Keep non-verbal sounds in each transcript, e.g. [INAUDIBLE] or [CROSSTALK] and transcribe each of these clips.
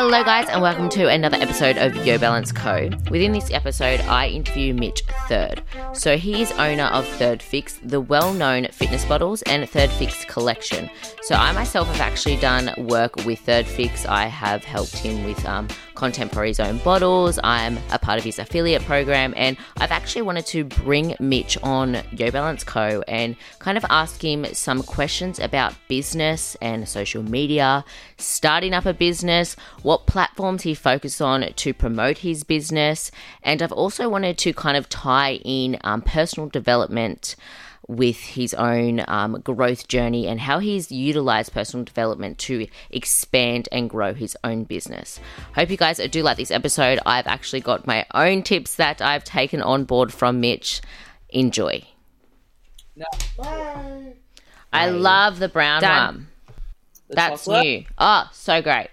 Hello, guys, and welcome to another episode of Your Balance Co. Within this episode, I interview Mitch Third. So, he is owner of Third Fix, the well known fitness bottles and Third Fix collection. So, I myself have actually done work with Third Fix. I have helped him with um, contemporary zone bottles. I'm a part of his affiliate program, and I've actually wanted to bring Mitch on Your Balance Co. and kind of ask him some questions about business and social media, starting up a business, what platforms he focuses on to promote his business, and I've also wanted to kind of tie in um, personal development with his own um, growth journey and how he's utilized personal development to expand and grow his own business. Hope you guys do like this episode. I've actually got my own tips that I've taken on board from Mitch. Enjoy. No. Bye. I love the brown Done. one. The That's chocolate? new. Oh, so great.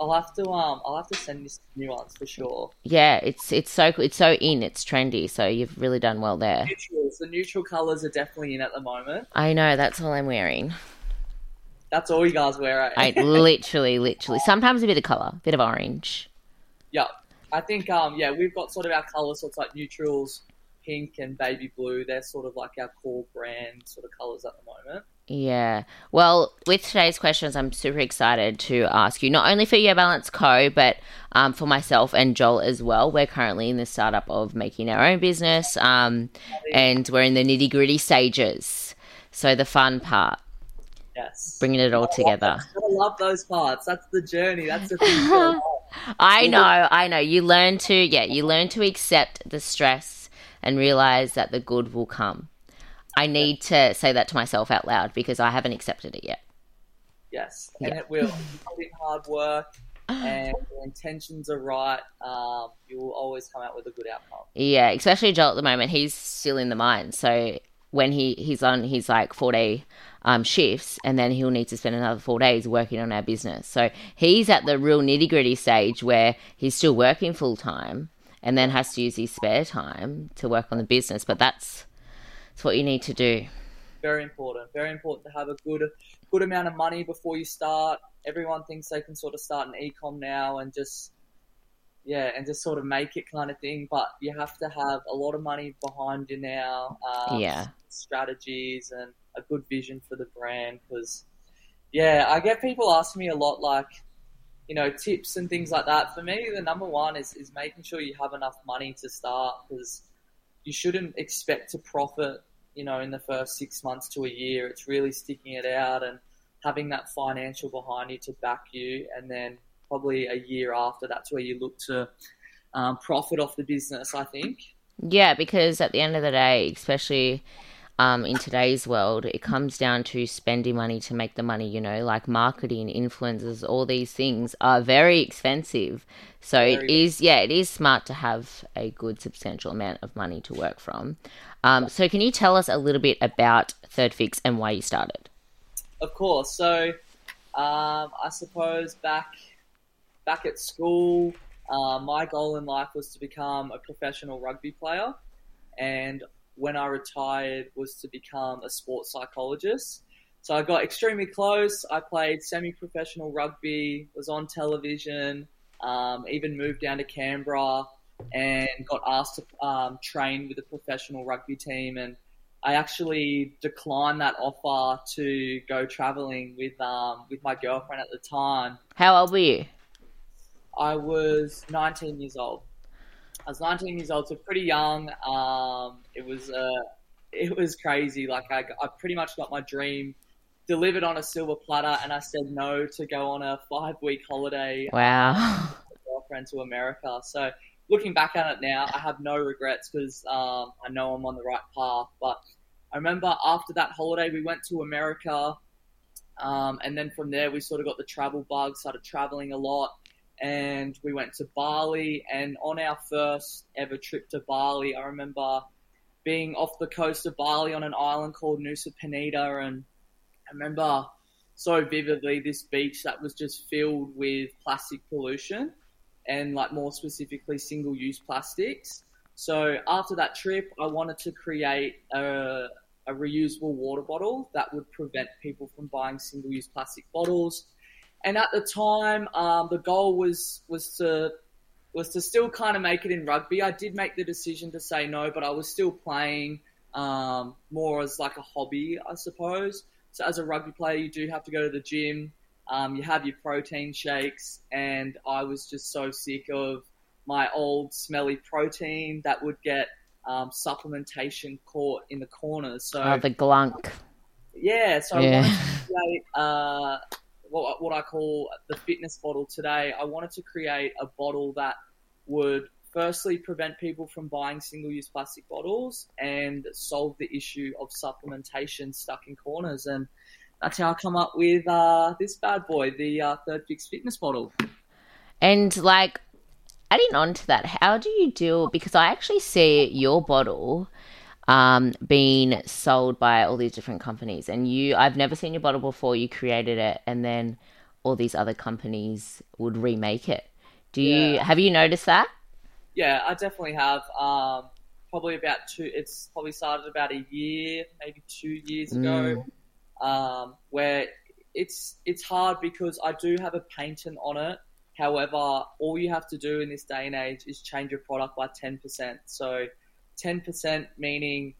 I'll have to um I'll have to send you some new for sure. Yeah, it's it's so it's so in, it's trendy. So you've really done well there. Neutrals, the neutral colours are definitely in at the moment. I know that's all I'm wearing. That's all you guys wear, eh? I [LAUGHS] literally, literally. Sometimes a bit of color, a bit of orange. yeah. I think um yeah, we've got sort of our colours, so it's like neutrals, pink and baby blue. They're sort of like our core brand sort of colours at the moment. Yeah. Well, with today's questions, I'm super excited to ask you not only for Your Balance Co, but um, for myself and Joel as well. We're currently in the startup of making our own business, um, and we're in the nitty gritty stages. So the fun part, Yes. bringing it all together. I love those parts. That's the journey. That's the thing. [LAUGHS] I know, I know. You learn to, yeah, you learn to accept the stress and realize that the good will come. I need to say that to myself out loud because I haven't accepted it yet. Yes, and Yeah. it will. Put in hard work [SIGHS] and your intentions are right, um, you will always come out with a good outcome. Yeah, especially Joel at the moment. He's still in the mine. So when he, he's on his like four day um, shifts, and then he'll need to spend another four days working on our business. So he's at the real nitty gritty stage where he's still working full time and then has to use his spare time to work on the business. But that's, that's what you need to do. Very important. Very important to have a good good amount of money before you start. Everyone thinks they can sort of start an ecom now and just yeah, and just sort of make it kind of thing. But you have to have a lot of money behind you now. Um, Yeah. strategies and a good vision for the brand because yeah i get people ask me a lot like you know tips and things like that for me the number one is, is making sure you have enough money to start because you shouldn't expect to profit you know in the first six months to a year it's really sticking it out and having that financial behind you to back you and then probably a year after that's where you look to um, profit off the business i think Yeah, because at the end of the day, especially um, in today's world, it comes down to spending money to make the money, you know, like marketing, influencers, all these things are very expensive. So it Very. is, yeah, it is smart to have a good substantial amount of money to work from. Um, so can you tell us a little bit about Third Fix and why you started? Of course. So, um, I suppose back back at school, uh, my goal in life was to become a professional rugby player, and when I retired, was to become a sports psychologist. So I got extremely close. I played semi-professional rugby, was on television, um, even moved down to Canberra, and got asked to um, train with a professional rugby team and I actually declined that offer to go traveling with um, with my girlfriend at the time. How old were you? I was 19 years old. I was 19 years old, so pretty young. Um, it was uh, it was crazy. Like I, I pretty much got my dream delivered on a silver platter, and I said no to go on a five week holiday Wow. with my girlfriend to America. So looking back at it now, I have no regrets because um, I know I'm on the right path. But I remember after that holiday, we went to America, um, and then from there we sort of got the travel bug, started traveling a lot, and we went to Bali. And on our first ever trip to Bali, I remember being off the coast of Bali on an island called Nusa Penida, and I remember so vividly this beach that was just filled with plastic pollution and like more specifically single use plastics. So after that trip, I wanted to create a, a reusable water bottle that would prevent people from buying single use plastic bottles. and at the time, um, the goal was was to was to still kind of make it in rugby. I did make the decision to say no, but I was still playing um, more as like a hobby, I suppose. So as a rugby player, you do have to go to the gym. Um, you have your protein shakes, and I was just so sick of my old smelly protein that would get um, supplementation caught in the corners. So oh, the glunk. Yeah, so yeah. I wanted to [LAUGHS] create uh, what, what I call the fitness bottle today. I wanted to create a bottle that would firstly prevent people from buying single-use plastic bottles and solve the issue of supplementation stuck in corners. And that's how I come up with uh, this bad boy, the uh, Third Fix Fitness bottle. And like adding on to that, how do you deal? Because I actually see your bottle um, being sold by all these different companies, and you, I've never seen your bottle before. You created it, and then all these other companies would remake it. Do you yeah. have you noticed that? Yeah, I definitely have. Um, probably about two. It's probably started about a year, maybe two years ago, mm. Um, where it's it's hard because I do have a patent on it However, all you have to do in this day and age is change your product by 10%. So 10% meaning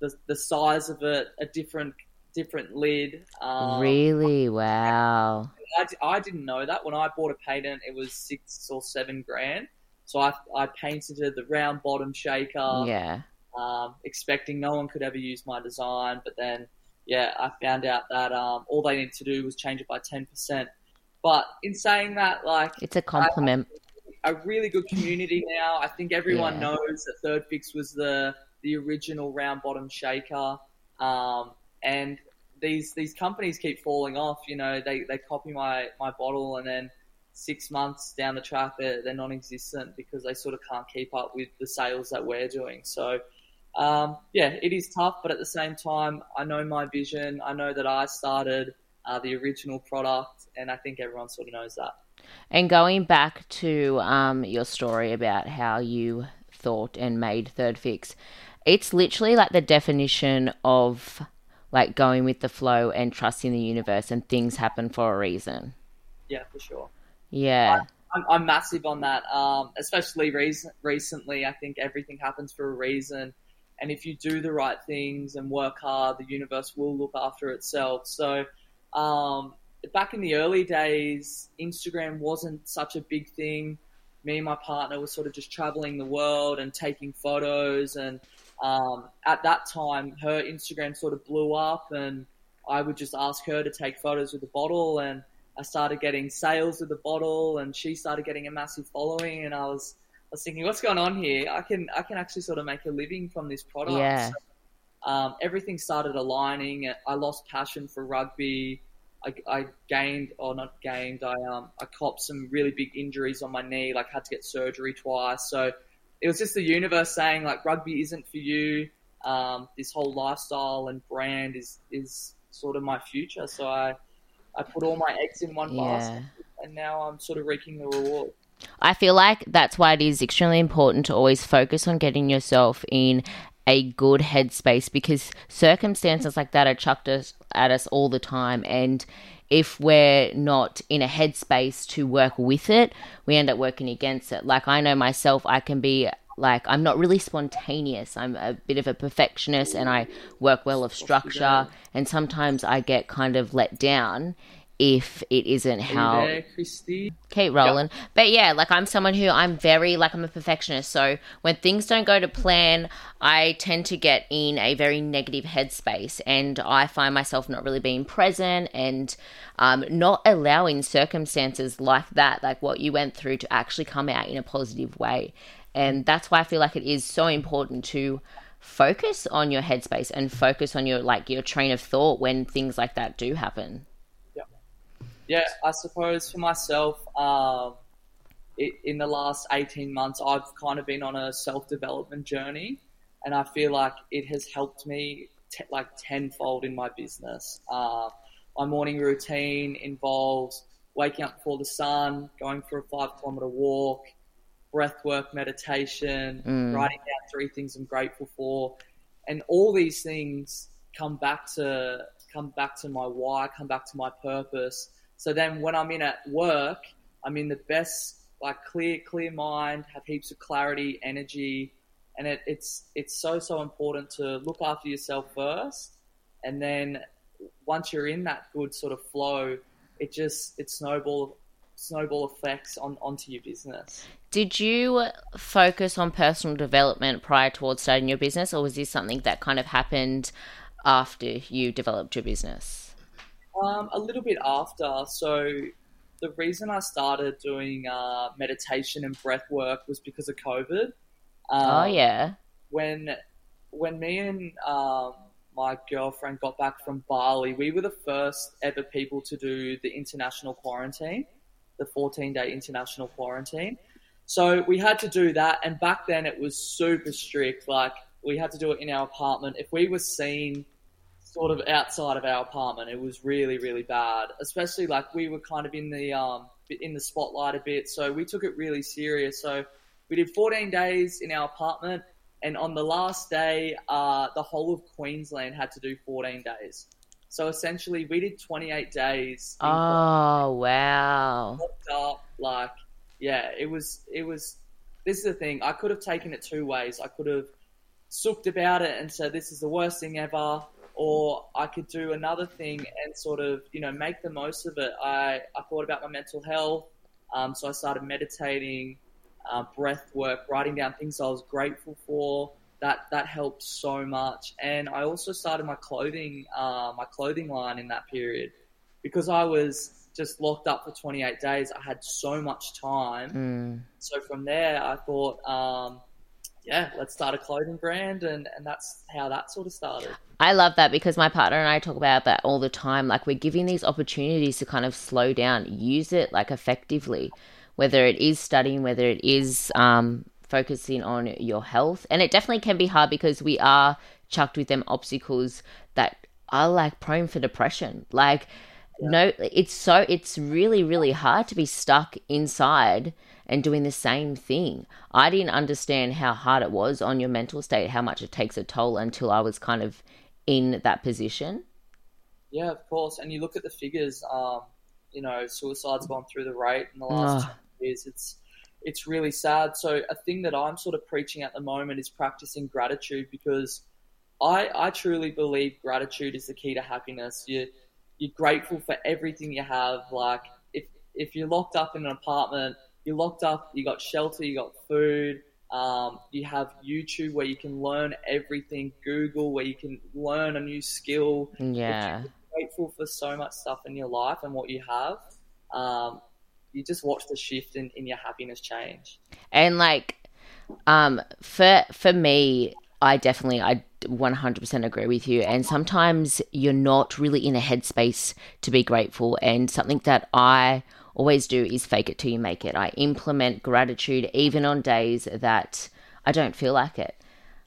the, the size of it, a different different lid. Um, really? Wow. I, I didn't know that. When I bought a patent, it was six or seven grand. So I, I painted it the round bottom shaker. Yeah. Um, expecting no one could ever use my design. But then, yeah, I found out that um, all they needed to do was change it by 10%. But in saying that, like it's a compliment. A really good community now. I think everyone yeah. knows that Third Fix was the the original round bottom shaker, um, and these these companies keep falling off. You know, they, they copy my my bottle, and then six months down the track, they're, they're non-existent because they sort of can't keep up with the sales that we're doing. So, um, yeah, it is tough, but at the same time, I know my vision. I know that I started uh, the original product, and I think everyone sort of knows that. And going back to um, your story about how you thought and made Third Fix, it's literally like the definition of like going with the flow and trusting the universe, and things happen for a reason. Yeah, for sure. Yeah. I'm, I'm massive on that, um, especially re- recently. I think everything happens for a reason. And if you do the right things and work hard, the universe will look after itself. So um, back in the early days, Instagram wasn't such a big thing. Me and my partner were sort of just traveling the world and taking photos. And um, at that time, her Instagram sort of blew up, and I would just ask her to take photos with the bottle. And I started getting sales with the bottle, and she started getting a massive following. And I was, was thinking, what's going on here? I can, I can actually sort of make a living from this product. Yeah. So, um, everything started aligning. I lost passion for rugby. I, I gained, or not gained, I um I copped some really big injuries on my knee. Like had to get surgery twice. So it was just the universe saying like rugby isn't for you. Um, this whole lifestyle and brand is is sort of my future. So I I put all my eggs in one yeah. basket, and now I'm sort of reaping the reward. I feel like that's why it is extremely important to always focus on getting yourself in a good headspace because circumstances like that are chucked us, at us all the time. And if we're not in a headspace to work with it, we end up working against it. Like I know myself, I can be like I'm not really spontaneous. I'm a bit of a perfectionist and I work well of structure and sometimes I get kind of let down if it isn't how there, Christy? Kate Rowland. Yep. But yeah, like I'm someone who I'm very like I'm a perfectionist. So when things don't go to plan, I tend to get in a very negative headspace and I find myself not really being present and um, not allowing circumstances like that, like what you went through to actually come out in a positive way. And that's why I feel like it is so important to focus on your headspace and focus on your like your train of thought when things like that do happen yeah, I suppose for myself, um, it, in the last 18 months, I've kind of been on a self development journey, and I feel like it has helped me t- like tenfold in my business. Uh, my morning routine involves waking up before the sun, going for a five kilometer walk, breath work, meditation, mm. writing down three things I'm grateful for, and all these things come back to come back to my why, come back to my purpose So then when I'm in at work, I'm in the best, like clear, clear mind, have heaps of clarity, energy, and it, it's it's so so important to look after yourself first, and then once you're in that good sort of flow, it just it snowball snowball effects on onto your business. Did you focus on personal development prior towards starting your business, or was this something that kind of happened after you developed your business? Um, a little bit after. So the reason I started doing uh, meditation and breath work was because of COVID. Um, oh yeah. When when me and um, my girlfriend got back from Bali, we were the first ever people to do the international quarantine, the 14 day international quarantine. So we had to do that, and back then it was super strict. Like we had to do it in our apartment. If we were seen sort of outside of our apartment, it was really really bad. Especially like we were kind of in the um in the spotlight a bit, so we took it really serious. So we did 14 days in our apartment, and on the last day, uh, the whole of Queensland had to do 14 days. So essentially, we did 28 days. Oh wow! Up, like yeah, it was it was. This is the thing. I could have taken it two ways. I could have sooked about it and said this is the worst thing ever, or I could do another thing and sort of you know make the most of it. I I thought about my mental health, um, so I started meditating, uh, breath work, writing down things I was grateful for. That that helped so much, and I also started my clothing uh, my clothing line in that period because I was just locked up for 28 days. I had so much time. Mm. So from there, I thought, um, yeah, let's start a clothing brand. And, and that's how that sort of started. I love that because my partner and I talk about that all the time. Like we're giving these opportunities to kind of slow down, use it like effectively, whether it is studying, whether it is um, focusing on your health. And it definitely can be hard because we are chucked with them obstacles that are like prone for depression. Like, no it's so it's really really hard to be stuck inside and doing the same thing. I didn't understand how hard it was on your mental state how much it takes a toll until i was kind of in that position. Yeah of course. And you look at the figures um you know suicide's gone through the rate in the last oh. years. It's it's really sad. So a thing that i'm sort of preaching at the moment is practicing gratitude because i i truly believe gratitude is the key to happiness. You you're grateful for everything you have. Like if if you're locked up in an apartment, you're locked up. You got shelter. You got food. Um, you have YouTube where you can learn everything. Google where you can learn a new skill. Yeah. grateful for so much stuff in your life and what you have. Um, you just watch the shift in, in your happiness change. And like, um, for for me, I definitely I 100% agree with you. And sometimes you're not really in a headspace to be grateful. And something that I always do is fake it till you make it. I implement gratitude even on days that I don't feel like it.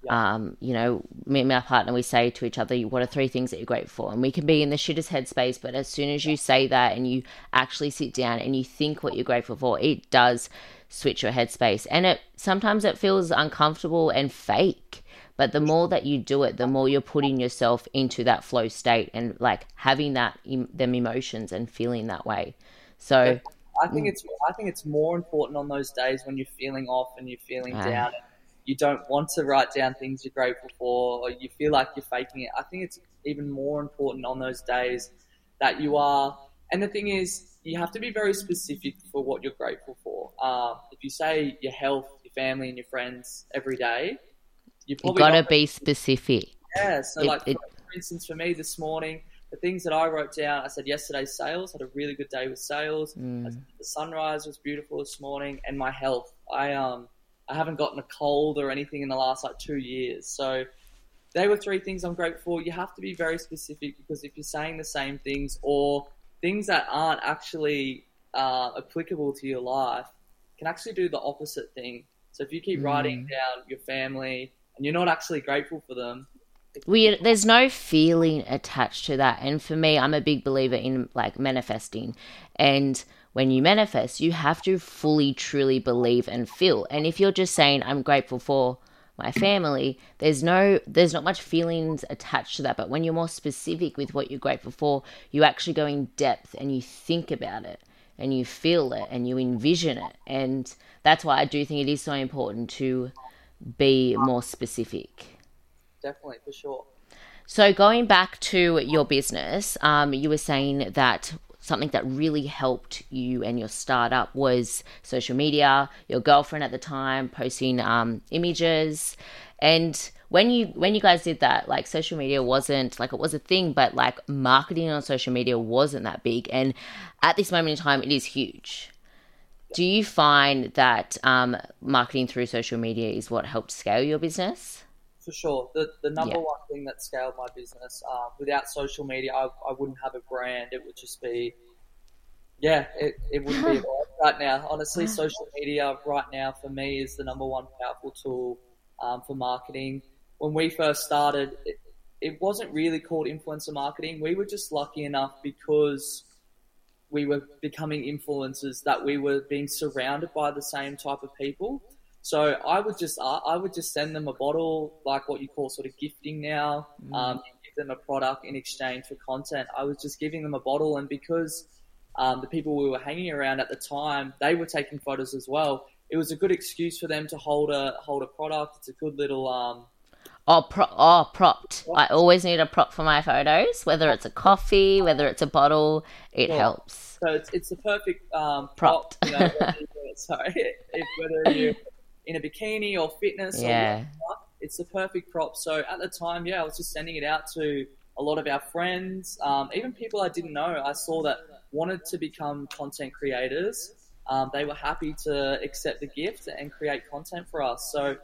Yeah. Um, you know, me and my partner, we say to each other, What are three things that you're grateful for? And we can be in the shittest headspace, but as soon as you say that and you actually sit down and you think what you're grateful for, it does switch your headspace. And it sometimes it feels uncomfortable and fake but the more that you do it, the more you're putting yourself into that flow state and like having that them emotions and feeling that way. So I think it's I think it's more important on those days when you're feeling off and you're feeling uh, down. And you don't want to write down things you're grateful for, or you feel like you're faking it. I think it's even more important on those days that you are. And the thing is, you have to be very specific for what you're grateful for. Uh, if you say your health, your family, and your friends every day, you probably got to be specific. Yeah. So, it, like, it, for instance, for me this morning, the things that I wrote down, I said yesterday's sales had a really good day with sales. Mm. The sunrise was beautiful this morning, and my health. I um I haven't gotten a cold or anything in the last like two years. So they were three things I'm grateful for. You have to be very specific because if you're saying the same things or things that aren't actually uh, applicable to your life, can actually do the opposite thing. So if you keep mm. writing down your family, and you're not actually grateful for them. We there's no feeling attached to that, and for me, I'm a big believer in like manifesting, and when you manifest, you have to fully, truly believe and feel. And if you're just saying, I'm grateful for my family there's no there's not much feelings attached to that. But when you're more specific with what you're grateful for you actually go in depth and you think about it and you feel it and you envision it. And that's why i do think it is so important to be more specific Definitely, for sure. so going back to your business um, you were saying that something that really helped you and your startup was social media your girlfriend at the time posting um, images. And when you when you guys did that like social media wasn't like it was a thing but like marketing on social media wasn't that big. And at this moment in time it is huge. Do you find that um, marketing through social media is what helped scale your business For sure. The the number Yeah. one thing that scaled my business, um, without social media, I, I wouldn't have a brand. It would just be, yeah, it, it wouldn't be [LAUGHS] right now. Honestly, social media right now for me is the number one powerful tool um, for marketing. When we first started, it, it wasn't really called influencer marketing. We were just lucky enough because we were becoming influencers that we were being surrounded by the same type of people. So I would just I would just send them a bottle, like what you call sort of gifting now. Um, give them a product in exchange for content. I was just giving them a bottle, and because um, the people we were hanging around at the time, they were taking photos as well. It was a good excuse for them to hold a hold a product. It's a good little um, Oh, pro- oh, propped. I always need a prop for my photos, whether it's a coffee, whether it's a bottle, it Yeah. helps. So it's, it's the perfect um, prop. You know, whether [LAUGHS] sorry, if, whether you're [LAUGHS] in a bikini or fitness, or Yeah. whatever, it's the perfect prop. So at the time, yeah, I was just sending it out to a lot of our friends, um, even people I didn't know. I saw that wanted to become content creators. Um, they were happy to accept the gift and create content for us. So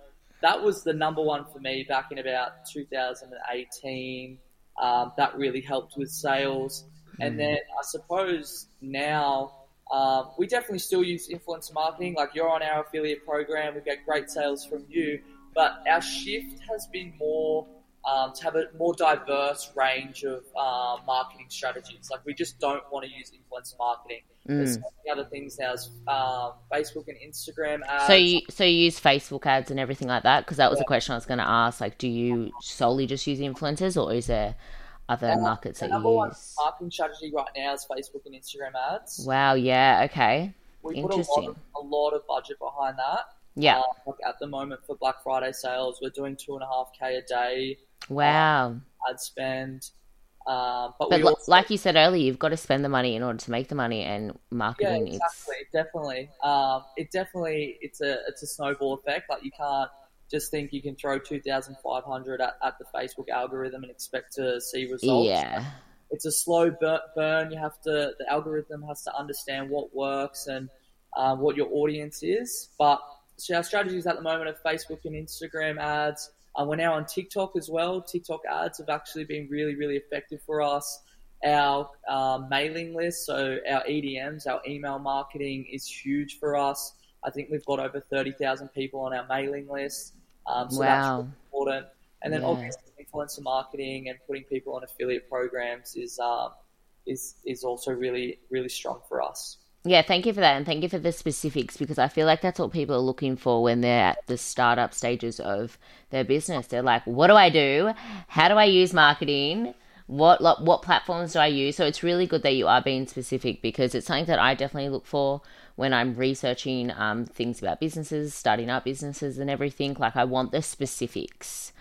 that was the number one for me back in about 2018. Um, that really helped with sales. And then I suppose now um, we definitely still use influencer marketing. Like you're on our affiliate program, we get great sales from you. But our shift has been more um, to have a more diverse range of um, marketing strategies. Like we just don't want to use influencer marketing. There's so many other things now, as, um, Facebook and Instagram ads. So you so you use Facebook ads and everything like that because that was a question I was going to ask. Like, do you solely just use influencers, or is there other markets the that number you one use? marketing strategy right now is Facebook and Instagram ads. Wow. Yeah. Okay. We put a lot, Interesting. of, a lot of budget behind that. Yeah. Um, like at the moment for Black Friday sales, we're doing two and a half k a day Wow. ad spend. Um, but, But we li- also, like you said earlier, you've got to spend the money in order to make the money, and yeah, marketing exactly, definitely. Um, it definitely it's a it's a snowball effect. Like you can't just think you can throw two thousand five hundred at, at the Facebook algorithm and expect to see results. yeah. it's a slow burn. You have to, the algorithm has to understand what works and um, what your audience is. But so our strategies at the moment are Facebook and Instagram ads. Uh, we're now on TikTok as well. TikTok ads have actually been really, really effective for us. Our um, mailing list, so our EDMs, our email marketing is huge for us. I think we've got over 30,000 people on our mailing list. Um, so that's Wow. really important. And then Yeah. obviously influencer marketing and putting people on affiliate programs is um, is is also really really strong for us. Yeah, thank you for that, and thank you for the specifics because I feel like that's what people are looking for when they're at the startup stages of their business. They're like, "What do I do? How do I use marketing? What what platforms do I use?" So it's really good that you are being specific because it's something that I definitely look for when I'm researching um, things about businesses, starting up businesses, and everything. Like, I want the specifics.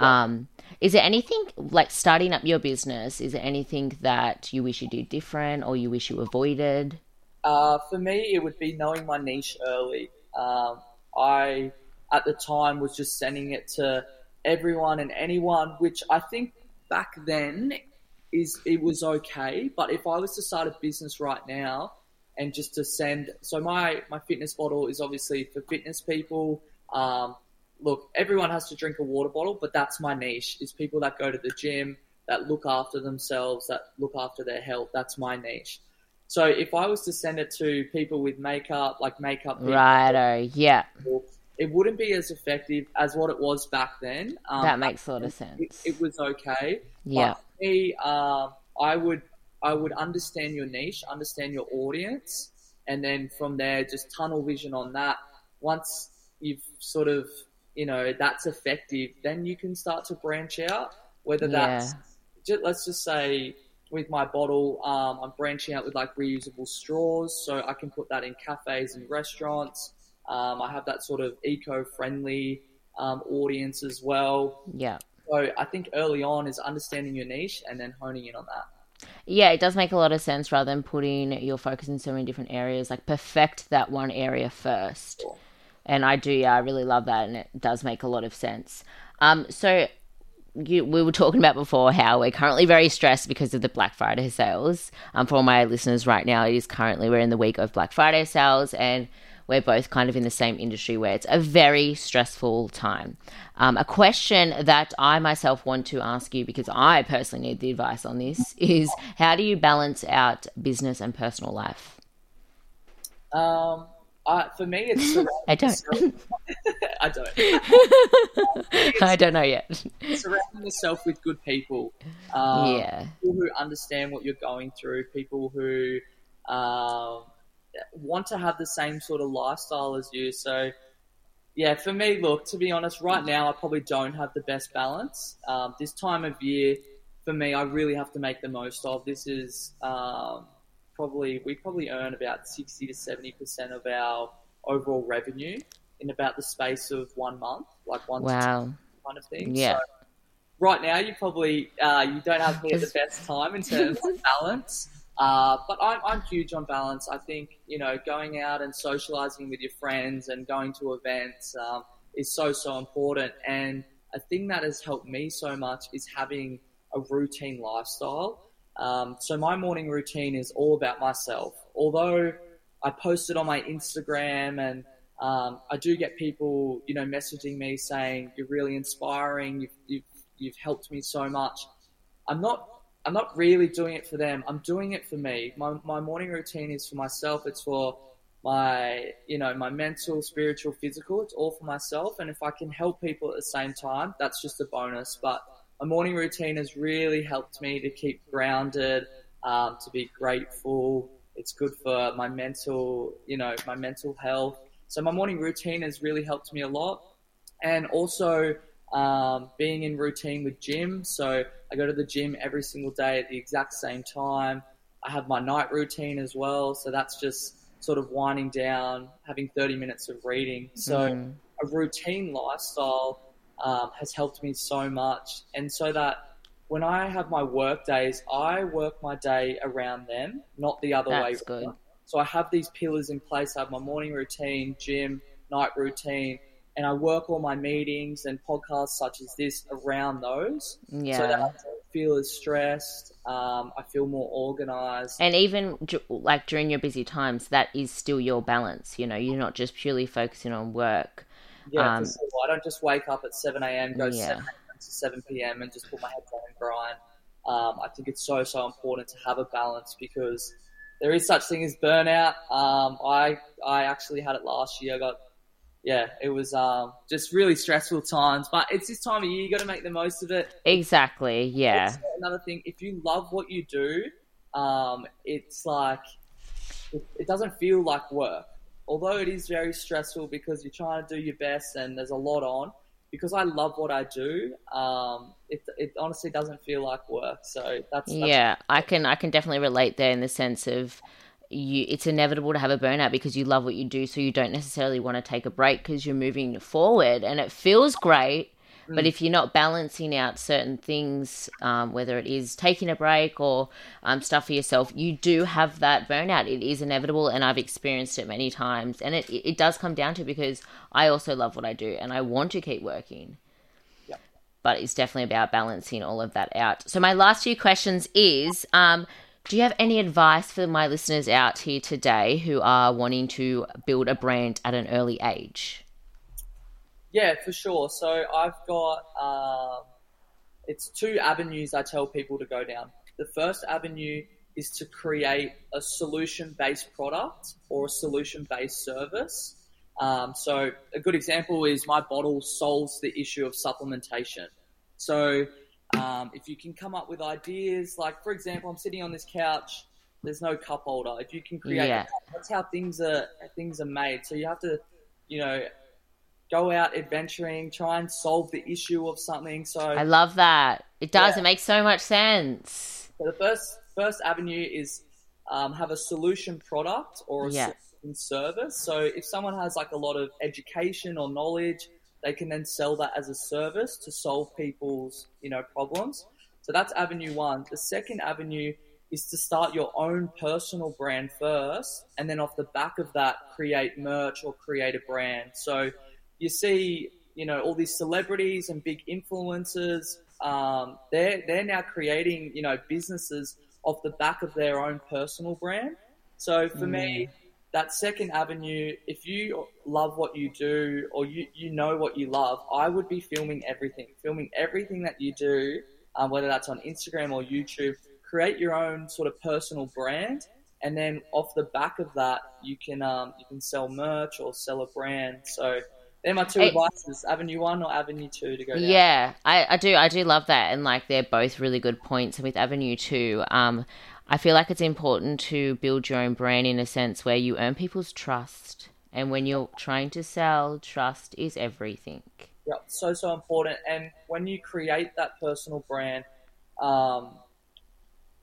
Um, is there anything like starting up your business? Is there anything that you wish you did different or you wish you avoided? Uh, for me, it would be knowing my niche early. Um, I at the time was just sending it to everyone and anyone, which I think back then is it was okay. But if I was to start a business right now and just to send, so my my fitness bottle is obviously for fitness people. Um, look, everyone has to drink a water bottle, but that's my niche. Is people that go to the gym, that look after themselves, that look after their health. That's my niche. So if I was to send it to people with makeup, like makeup people, Righto, yeah, it wouldn't be as effective as what it was back then. Um, that makes a lot of sense. it was okay. yeah, But me, um, I would I would understand your niche, understand your audience, and then from there just tunnel vision on that. Once you've sort of you know that's effective, then you can start to branch out. Whether Yeah. that's ju- let's just say with my bottle, um, I'm branching out with like reusable straws, so I can put that in cafes and restaurants. Um, I have that sort of eco-friendly um, audience as well. Yeah. So I think early on is understanding your niche and then honing in on that. Yeah, it does make a lot of sense rather than putting your focus in so many different areas. Like perfect that one area first. And I do, yeah, I really love that, and it does make a lot of sense. Um, so you, we were talking about before how we're currently very stressed because of the Black Friday sales. Um, for all my listeners right now, it is currently we're in the week of Black Friday sales, and we're both kind of in the same industry where it's a very stressful time. Um, a question that I myself want to ask you because I personally need the advice on this [LAUGHS] is how do you balance out business and personal life? Um, I, for me, it's [LAUGHS] [LAUGHS] I don't. I don't. I don't know yet. surrounding yourself with good people. Um, yeah. People who understand what you're going through. People who um, want to have the same sort of lifestyle as you. So, yeah, for me, look, to be honest, right now I probably don't have the best balance. Um, this time of year, for me, I really have to make the most of. This is um, probably we probably earn about sixty to seventy percent of our overall revenue in about the space of one month, like one Wow. kind of thing. Yeah. So right now, you probably uh, you don't have me at the [LAUGHS] best time in terms of balance. Uh, but I'm, I'm huge on balance. I think you know going out and socializing with your friends and going to events um, is so so important. And a thing that has helped me so much is having a routine lifestyle. Um, so my morning routine is all about myself. Although I post it on my Instagram and um, I do get people, you know, messaging me saying you're really inspiring. You've, you've, you've helped me so much. I'm not, I'm not really doing it for them. I'm doing it for me. My, my morning routine is for myself. It's for my, you know, my mental, spiritual, physical. It's all for myself. And if I can help people at the same time, that's just a bonus. But my morning routine has really helped me to keep grounded, um, to be grateful. It's good for my mental, you know, my mental health. So my morning routine has really helped me a lot, and also um, being in routine with gym. So I go to the gym every single day at the exact same time. I have my night routine as well. So that's just sort of winding down, having 30 minutes of reading. So Mhm. a routine lifestyle um, has helped me so much. And so that when I have my work days, I work my day around them, not the other way. That's good. So I have these pillars in place. I have my morning routine, gym, night routine, and I work all my meetings and podcasts such as this around those. Yeah. So that I don't feel as stressed. Um, I feel more organized. and even like during your busy times, that is still your balance. You know, you're not just purely focusing on work. Yeah, Um, sure. I don't just wake up at 7 a.m., go Yeah. 7 a.m. to 7 p.m. and just put my head down and grind. Um, I think it's so, so important to have a balance because there is such thing as burnout. Um, I, I actually had it last year. I got, yeah, it was um, just really stressful times, but it's this time of year. You got to make the most of it. Exactly. Yeah. Also, another thing, if you love what you do, um, it's like it, it doesn't feel like work. Although it is very stressful because you're trying to do your best and there's a lot on. Because I love what I do, um, it, it honestly doesn't feel like work. So that's, that's Yeah, I can I can definitely relate there in the sense of you it's inevitable to have a burnout because you love what you do so you don't necessarily want to take a break because you're moving forward and it feels great but if you're not balancing out certain things um, whether it is taking a break or um, stuff for yourself you do have that burnout it is inevitable and i've experienced it many times and it, it does come down to because i also love what i do and i want to keep working Yep. but it's definitely about balancing all of that out. So my last few questions is um, do you have any advice for my listeners out here today who are wanting to build a brand at an early age? Yeah, for sure. So I've got um, it's two avenues I tell people to go down. The first avenue is to create a solution-based product or a solution-based service. Um, so a good example is my bottle solves the issue of supplementation. So um, if you can come up with ideas, like for example, I'm sitting on this couch. There's no cup holder. If you can create, Yeah. cup, that's how things are things are made. So you have to, you know, go out adventuring, try and solve the issue of something. So I love that. It does. Yeah. It makes so much sense. So the first first avenue is um, have a solution product or a Yeah. solution service. So if someone has like a lot of education or knowledge, they can then sell that as a service to solve people's you know problems. So that's avenue one. The second avenue is to start your own personal brand first, and then off the back of that, create merch or create a brand. So you see, you know, all these celebrities and big influencers. Um, they're they're now creating, you know, businesses off the back of their own personal brand. So for me, that second avenue, if you love what you do or you, you know what you love, I would be filming everything, filming everything that you do, um, whether that's on Instagram or YouTube. Create your own sort of personal brand, and then off the back of that, you can um, you can sell merch or sell a brand. So they're my two Hey. advices: Avenue One or Avenue Two to go down. Yeah, I, I do. I do love that, and like they're both really good points. And with Avenue Two, um, I feel like it's important to build your own brand in a sense where you earn people's trust, and when you're trying to sell, trust is everything. Yeah, so so important. And when you create that personal brand, um,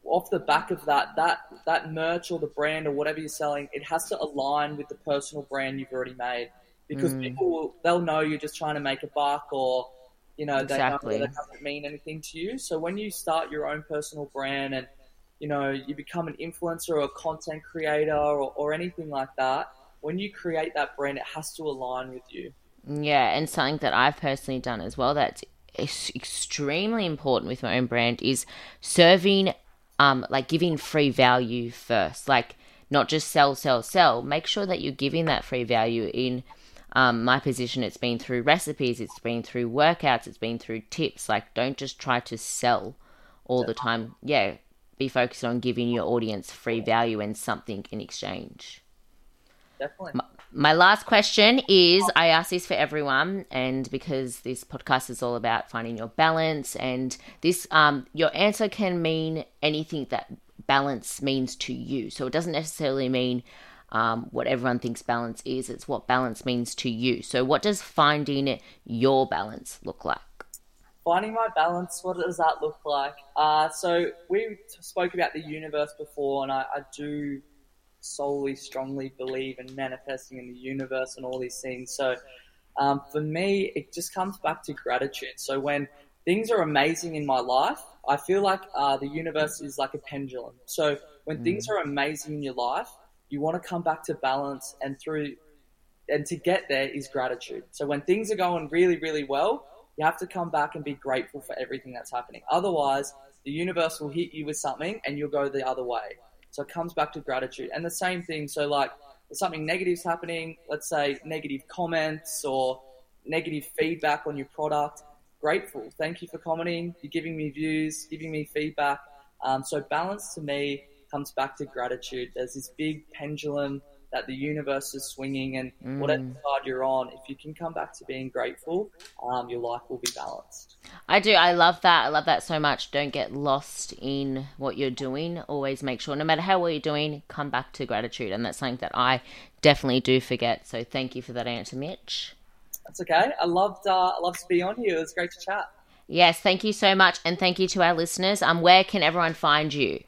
off the back of that, that that merch or the brand or whatever you're selling, it has to align with the personal brand you've already made. Because Mm. people will, they'll know you're just trying to make a buck or you know they Exactly. know that it doesn't mean anything to you. So when you start your own personal brand and you know you become an influencer or a content creator or, or anything like that, when you create that brand, it has to align with you. Yeah, and something that I've personally done as well that's extremely important with my own brand is serving, um, like giving free value first. Like not just sell, sell, sell. Make sure that you're giving that free value. In um, my position, it's been through recipes, it's been through workouts, it's been through tips. Like don't just try to sell all the time. Yeah, be focused on giving your audience free value and something in exchange. Definitely. My last question is I ask this for everyone, and because this podcast is all about finding your balance, and this, um, your answer can mean anything that balance means to you. So it doesn't necessarily mean um, what everyone thinks balance is, it's what balance means to you. So, what does finding your balance look like? Finding my balance, what does that look like? Uh, so we spoke about the universe before, and I, I do solely strongly believe in manifesting in the universe and all these things. So um, for me, it just comes back to gratitude. So when things are amazing in my life, I feel like uh, the universe is like a pendulum. So when things are amazing in your life, you want to come back to balance, and through and to get there is gratitude. So when things are going really, really well, you have to come back and be grateful for everything that's happening. Otherwise, the universe will hit you with something and you'll go the other way. So it comes back to gratitude. And the same thing, so like if something negative's happening, let's say negative comments or negative feedback on your product, grateful. Thank you for commenting. You're giving me views, giving me feedback. Um, so balance to me comes back to gratitude. There's this big pendulum that the universe is swinging, and whatever side you're on, if you can come back to being grateful, um, your life will be balanced. I do. I love that. I love that so much. Don't get lost in what you're doing. Always make sure, no matter how well you're doing, come back to gratitude. And that's something that I definitely do forget. So thank you for that answer, Mitch. That's okay. I loved, uh, I loved to be on here. It was great to chat. Yes, thank you so much. And thank you to our listeners. Um, where can everyone find you?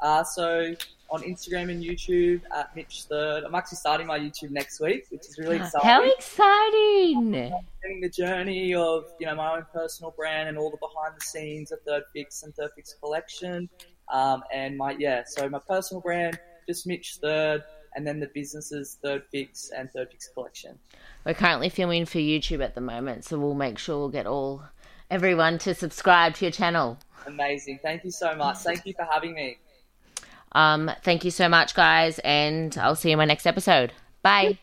Uh, so on Instagram and YouTube at Mitch Third. I'm actually starting my YouTube next week, which is really exciting. How exciting! Getting the journey of you know my own personal brand and all the behind the scenes of Third Fix and Third Fix Collection, um, and my yeah. So my personal brand just Mitch Third, and then the businesses Third Fix and Third Fix Collection. We're currently filming for YouTube at the moment, so we'll make sure we'll get all everyone to subscribe to your channel. Amazing. Thank you so much. Thank you for having me. Um, thank you so much, guys, and I'll see you in my next episode. Bye.